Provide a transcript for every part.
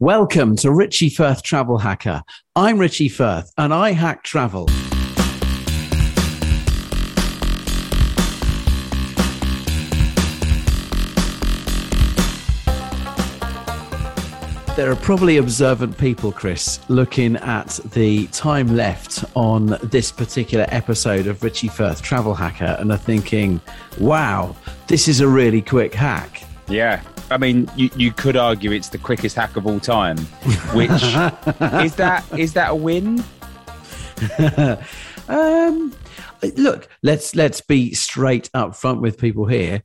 Welcome to Richie Firth Travel Hacker. I'm Richie Firth and I hack travel. There are probably observant people, Chris, looking at the time left on this particular episode of Richie Firth Travel Hacker and are thinking, wow, this is a really quick hack. Yeah. I mean, you, you could argue it's the quickest hack of all time. Which is that is that a win? um, look, let's let's be straight up front with people here.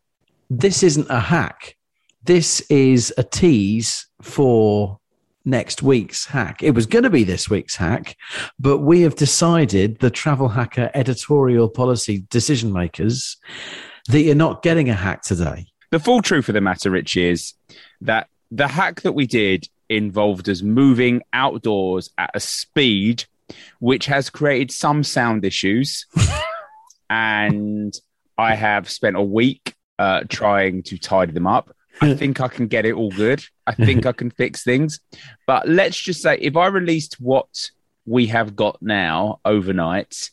This isn't a hack. This is a tease for next week's hack. It was going to be this week's hack, but we have decided, the travel hacker editorial policy decision makers, that you're not getting a hack today. The full truth of the matter, Rich, is that the hack that we did involved us moving outdoors at a speed which has created some sound issues. and I have spent a week uh, trying to tidy them up. I think I can get it all good. I think I can fix things. But let's just say if I released what we have got now overnight,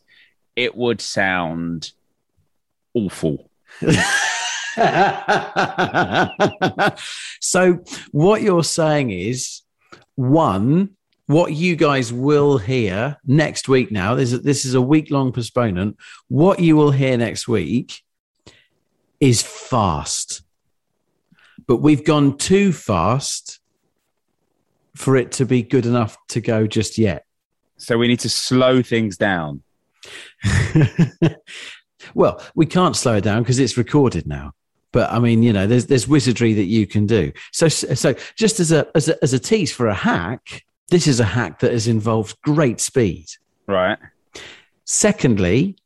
it would sound awful. so what you're saying is one what you guys will hear next week now this is, this is a week long postponement. What you will hear next week is fast. But we've gone too fast for it to be good enough to go just yet. So we need to slow things down. well we can't slow it down because it's recorded now but I mean, you know, there's there's wizardry that you can do. So so just as a as a as a tease for a hack, this is a hack that has involved great speed. Right. Secondly,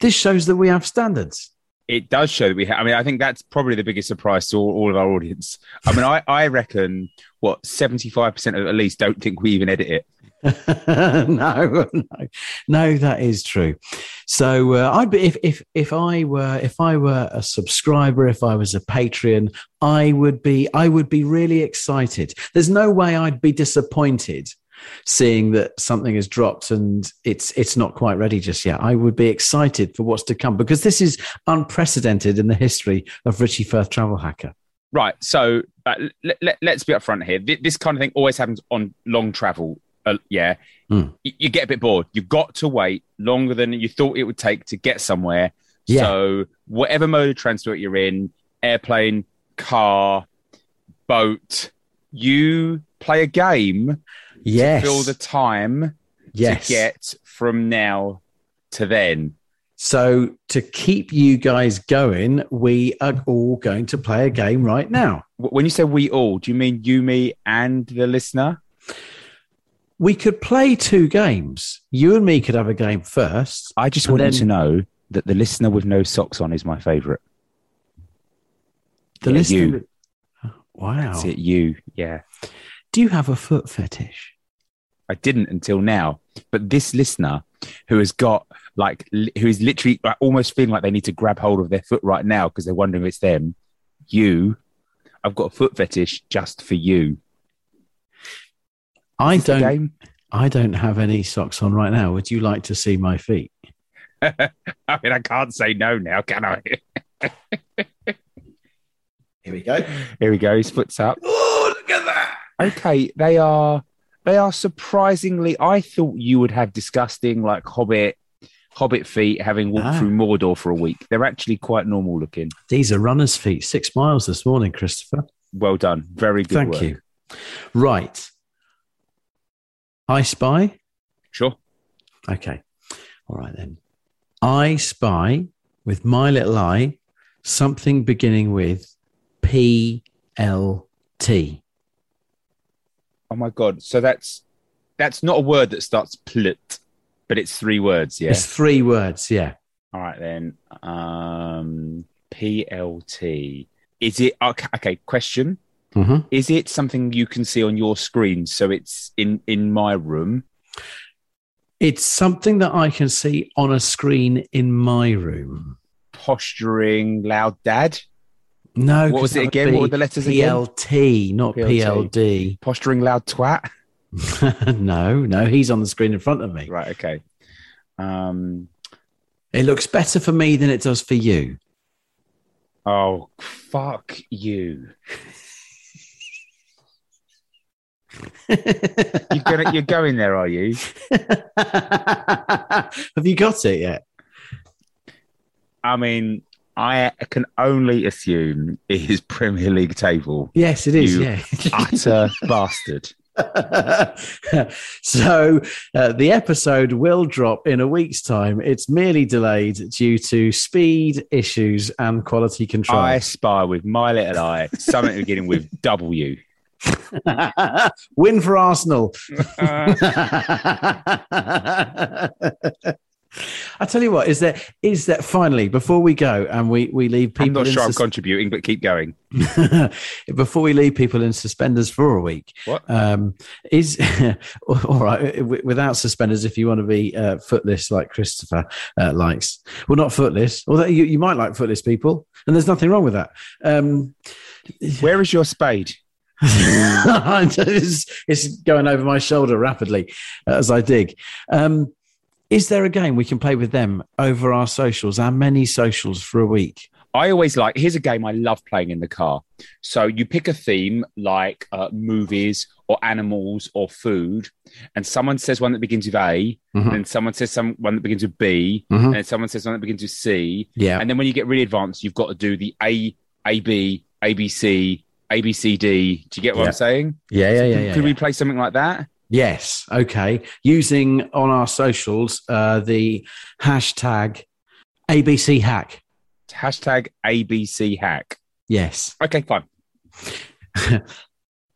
this shows that we have standards. It does show that we have. I mean, I think that's probably the biggest surprise to all, all of our audience. I mean, I, I reckon what 75% of at least don't think we even edit it. no, no, no, that is true. So uh, I'd be if if if I were if I were a subscriber, if I was a Patreon, I would be I would be really excited. There's no way I'd be disappointed seeing that something has dropped and it's it's not quite ready just yet. I would be excited for what's to come because this is unprecedented in the history of Richie Firth Travel Hacker. Right. So uh, let, let's be upfront here. This kind of thing always happens on long travel uh, yeah, Mm. you, you get a bit bored. You've got to wait longer than you thought it would take to get somewhere. Yeah. So, whatever mode of transport you're in airplane, car, boat you play a game Yes. to fill the time yes. to get from now to then. So to keep you guys going, we are all going to play a game right now. When you say we all, do you mean you, me, and the listener? We could play two games. You and me could have a game first. I just And want you then- to know that the listener with no socks on is my favourite. The Yeah, listener, you. Wow. That's it, you. Yeah. Do you have a foot fetish? I didn't until now. But this listener who has got like, li- who is literally like, almost feeling like they need to grab hold of their foot right now because they're wondering if it's them, you, I've got a foot fetish just for you. I Is don't. game? I don't have any socks on right now. Would you like to see my feet? I mean, I can't say no now, can I? Here we go. Here we go. His foot's up. Oh, look at that! Okay, they are they are surprisingly. I thought you would have disgusting like Hobbit Hobbit feet having walked Ah. through Mordor for a week. They're actually quite normal looking. These are runner's feet. Six miles this morning, Christopher. Well done. Very good. Thank work. you. Right. I spy. Sure. Okay. All right then. I spy with my little eye something beginning with P L T. Oh my god. So that's that's not a word that starts plut, but it's three words. Yeah. It's three words. Yeah. All right then. Um, PLT. Is it okay? okay question. Hmm Is it something you can see on your screen? So it's in in my room. It's something that I can see on a screen in my room. Posturing, loud dad. No, What was it again? What were the letters again? PLT, not PLT. PLD. Posturing, loud twat. no, no, he's on the screen in front of me. Right. Okay. Um. It looks better for me than it does for you. Oh fuck you! You're gonna you're going there, are you? Have you got it yet? I mean, I can only assume it is Premier League table. Yes, it is. You yeah. Utter bastard. so uh, the episode will drop in a week's time. It's merely delayed due to speed issues and quality control. I spy with my little eye something beginning with W. Win for Arsenal. I tell you what, is there is that finally before we go and we we leave people I'm not in sure I'm contributing, but keep going. before we leave people in suspenders for a week. What? Um, is all right without suspenders if you want to be uh, footless like Christopher uh, likes. Well, not footless, although you, you might like footless people, and there's nothing wrong with that. Um, Where is your spade? it's, it's going over my shoulder rapidly as I dig. Um, is there a game we can play with them over our socials, our many socials for a week? I always like. Here's a game I love playing in the car. So you pick a theme like uh, movies or animals or food, and someone says one that begins with A, Mhm. and someone says some one that begins with B, Mhm. and then someone says one that begins with C, Yeah. and then when you get really advanced, you've got to do the A, A B, A B C, A B C D. Do you get what Yeah. I'm saying? Yeah, yeah, yeah, yeah. Could yeah. we play something like that? Yes. Okay. Using on our socials uh, the hashtag ABC hack. Hashtag ABC hack. Yes. Okay, fine.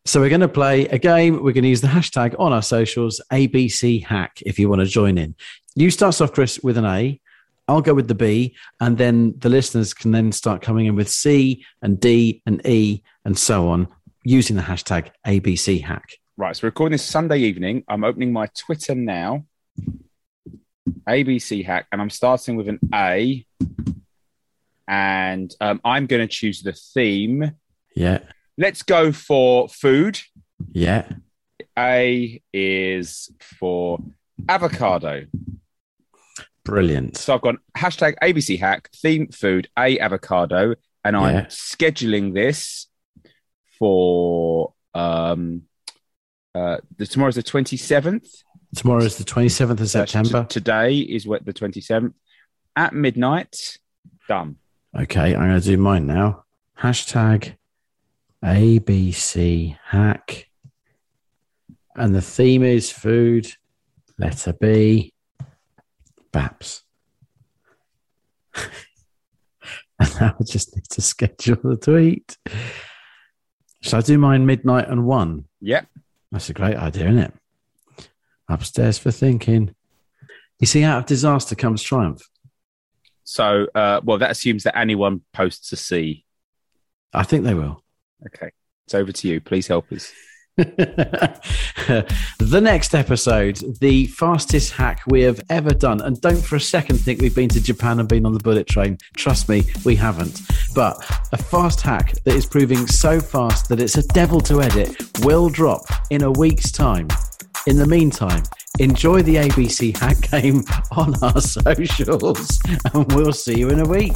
So we're going to play a game. We're going to use the hashtag on our socials ABC hack if you want to join in. You start off, Chris, with an A. I'll go with the B, and then the listeners can then start coming in with C and D and E and so on using the hashtag ABC hack. Right, so we're recording this Sunday evening. I'm opening my Twitter now. ABC hack, and I'm starting with an A. And um, I'm going to choose the theme. Yeah. Let's go for food. Yeah. A is for avocado. Brilliant. So I've gone hashtag ABC hack, theme food, A avocado. And I'm Yeah. scheduling this for um, uh, the tomorrow's the 27th. Tomorrow is the 27th of September. t- today is what the 27th at midnight. Done. Okay, I'm going to do mine now. Hashtag ABC hack. And the theme is food. Letter B. Baps. and now I just need to schedule the tweet. Shall I do mine midnight and one? Yep. That's a great idea, isn't it? Upstairs for thinking. You see, out of disaster comes triumph. So, uh, well, that assumes that anyone posts a C. I think they will. Okay. It's over to you. Please help us. the next episode, the fastest hack we have ever done. And don't for a second think we've been to Japan and been on the bullet train. Trust me, we haven't. But a fast hack that is proving so fast that it's a devil to edit will drop in a week's time. In the meantime, enjoy the ABC hack game on our socials, and we'll see you in a week.